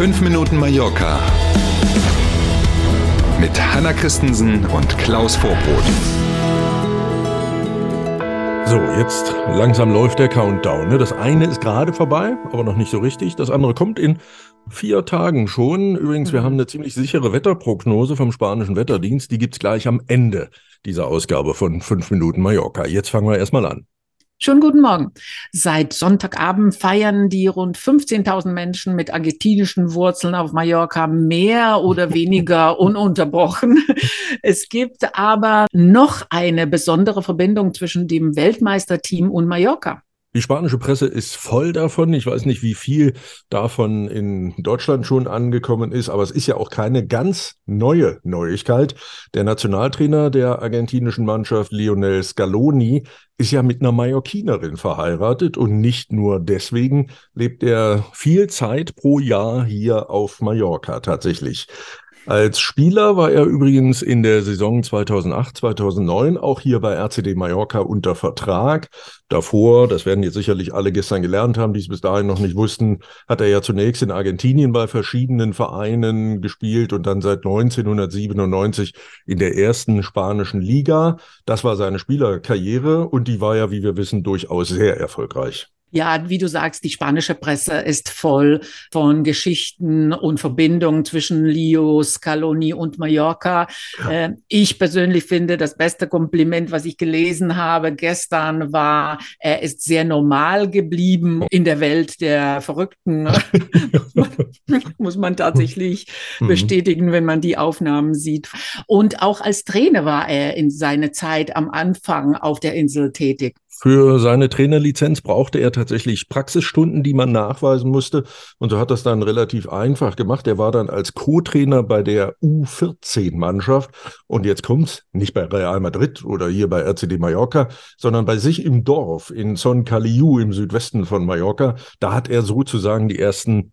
5 Minuten Mallorca mit Hanna Christensen und Klaus Vorbrot. So, jetzt langsam läuft der Countdown. Ne? Das eine ist gerade vorbei, aber noch nicht so richtig. Das andere kommt in vier Tagen schon. Übrigens, wir haben eine ziemlich sichere Wetterprognose vom spanischen Wetterdienst. Die gibt's gleich am Ende dieser Ausgabe von 5 Minuten Mallorca. Jetzt fangen wir erstmal an. Schönen guten Morgen. Seit Sonntagabend feiern die rund 15.000 Menschen mit argentinischen Wurzeln auf Mallorca mehr oder weniger ununterbrochen. Es gibt aber noch eine besondere Verbindung zwischen dem Weltmeisterteam und Mallorca. Die spanische Presse ist voll davon. Ich weiß nicht, wie viel davon in Deutschland schon angekommen ist, aber es ist ja auch keine ganz neue Neuigkeit. Der Nationaltrainer der argentinischen Mannschaft, Lionel Scaloni, ist ja mit einer Mallorquinerin verheiratet und nicht nur deswegen lebt er viel Zeit pro Jahr hier auf Mallorca tatsächlich. Als Spieler war er übrigens in der Saison 2008, 2009 auch hier bei RCD Mallorca unter Vertrag. Davor, das werden jetzt sicherlich alle gestern gelernt haben, die es bis dahin noch nicht wussten, hat er ja zunächst in Argentinien bei verschiedenen Vereinen gespielt und dann seit 1997 in der ersten spanischen Liga. Das war seine Spielerkarriere und die war ja, wie wir wissen, durchaus sehr erfolgreich. Ja, wie du sagst, die spanische Presse ist voll von Geschichten und Verbindungen zwischen Leo, Scaloni und Mallorca. Ja. Äh, ich persönlich finde, das beste Kompliment, was ich gelesen habe gestern, war, er ist sehr normal geblieben in der Welt der Verrückten. Muss man tatsächlich mhm. bestätigen, wenn man die Aufnahmen sieht. Und auch als Trainer war er in seiner Zeit am Anfang auf der Insel tätig. Für seine Trainerlizenz brauchte er tatsächlich Praxisstunden, die man nachweisen musste. Und so hat das dann relativ einfach gemacht. Er war dann als Co-Trainer bei der U14-Mannschaft. Und jetzt kommt's nicht bei Real Madrid oder hier bei RCD Mallorca, sondern bei sich im Dorf in Son Caliu im Südwesten von Mallorca. Da hat er sozusagen die ersten,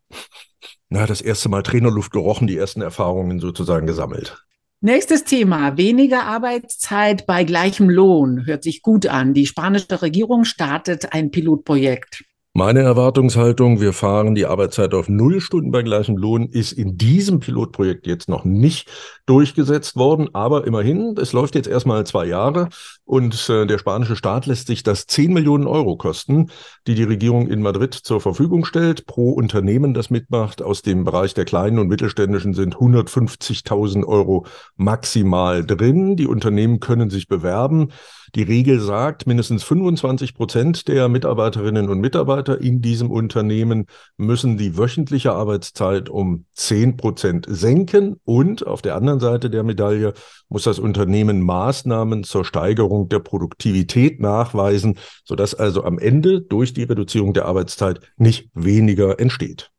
na, das erste Mal Trainerluft gerochen, die ersten Erfahrungen sozusagen gesammelt. Nächstes Thema. Weniger Arbeitszeit bei gleichem Lohn. Hört sich gut an. Die spanische Regierung startet ein Pilotprojekt. Meine Erwartungshaltung, wir fahren die Arbeitszeit auf null Stunden bei gleichem Lohn, ist in diesem Pilotprojekt jetzt noch nicht durchgesetzt worden. Aber immerhin, es läuft jetzt erstmal zwei Jahre und äh, der spanische Staat lässt sich das 10 Millionen Euro kosten, die die Regierung in Madrid zur Verfügung stellt. Pro Unternehmen, das mitmacht, aus dem Bereich der kleinen und mittelständischen sind 150.000 Euro maximal drin. Die Unternehmen können sich bewerben. Die Regel sagt, mindestens 25 Prozent der Mitarbeiterinnen und Mitarbeiter in diesem Unternehmen müssen die wöchentliche Arbeitszeit um 10 Prozent senken und auf der anderen Seite der Medaille muss das Unternehmen Maßnahmen zur Steigerung der Produktivität nachweisen, sodass also am Ende durch die Reduzierung der Arbeitszeit nicht weniger entsteht.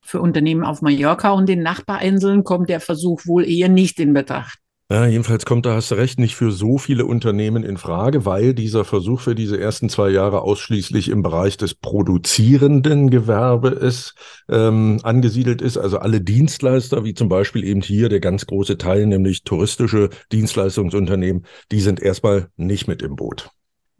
Für Unternehmen auf Mallorca und den Nachbarinseln kommt der Versuch wohl eher nicht in Betracht. Ja, jedenfalls kommt, da hast du recht, nicht für so viele Unternehmen in Frage, weil dieser Versuch für diese ersten zwei Jahre ausschließlich im Bereich des produzierenden Gewerbes ähm, angesiedelt ist. Also alle Dienstleister, wie zum Beispiel eben hier der ganz große Teil, nämlich touristische Dienstleistungsunternehmen, die sind erstmal nicht mit im Boot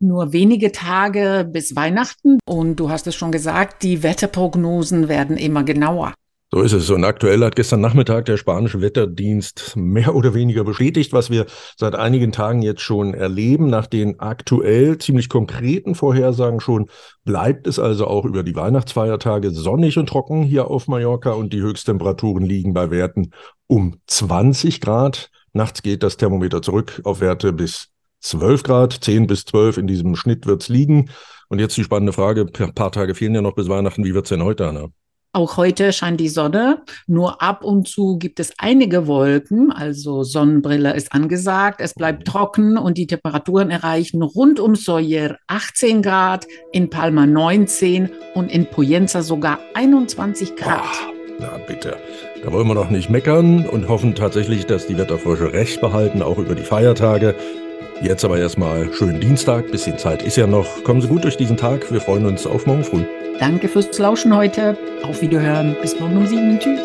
nur wenige Tage bis Weihnachten. Und du hast es schon gesagt, die Wetterprognosen werden immer genauer. So ist es. Und aktuell hat gestern Nachmittag der spanische Wetterdienst mehr oder weniger bestätigt, was wir seit einigen Tagen jetzt schon erleben. Nach den aktuell ziemlich konkreten Vorhersagen schon bleibt es also auch über die Weihnachtsfeiertage sonnig und trocken hier auf Mallorca und die Höchsttemperaturen liegen bei Werten um 20 Grad. Nachts geht das Thermometer zurück auf Werte bis 12 Grad, 10 bis 12 in diesem Schnitt wird's liegen. Und jetzt die spannende Frage, ein paar Tage fehlen ja noch bis Weihnachten, wie wird's denn heute, Anna? Auch heute scheint die Sonne, nur ab und zu gibt es einige Wolken, also Sonnenbrille ist angesagt, es bleibt trocken und die Temperaturen erreichen rund um Soyer 18 Grad, in Palma 19 und in Poyenza sogar 21 Grad. Oh, na bitte, da wollen wir doch nicht meckern und hoffen tatsächlich, dass die Wetterfrösche recht behalten, auch über die Feiertage. Jetzt aber erstmal schönen Dienstag, bisschen Zeit ist ja noch. Kommen Sie gut durch diesen Tag, wir freuen uns auf morgen früh. Danke fürs Lauschen heute. Auf Wiederhören. Bis morgen um sieben. Tschüss.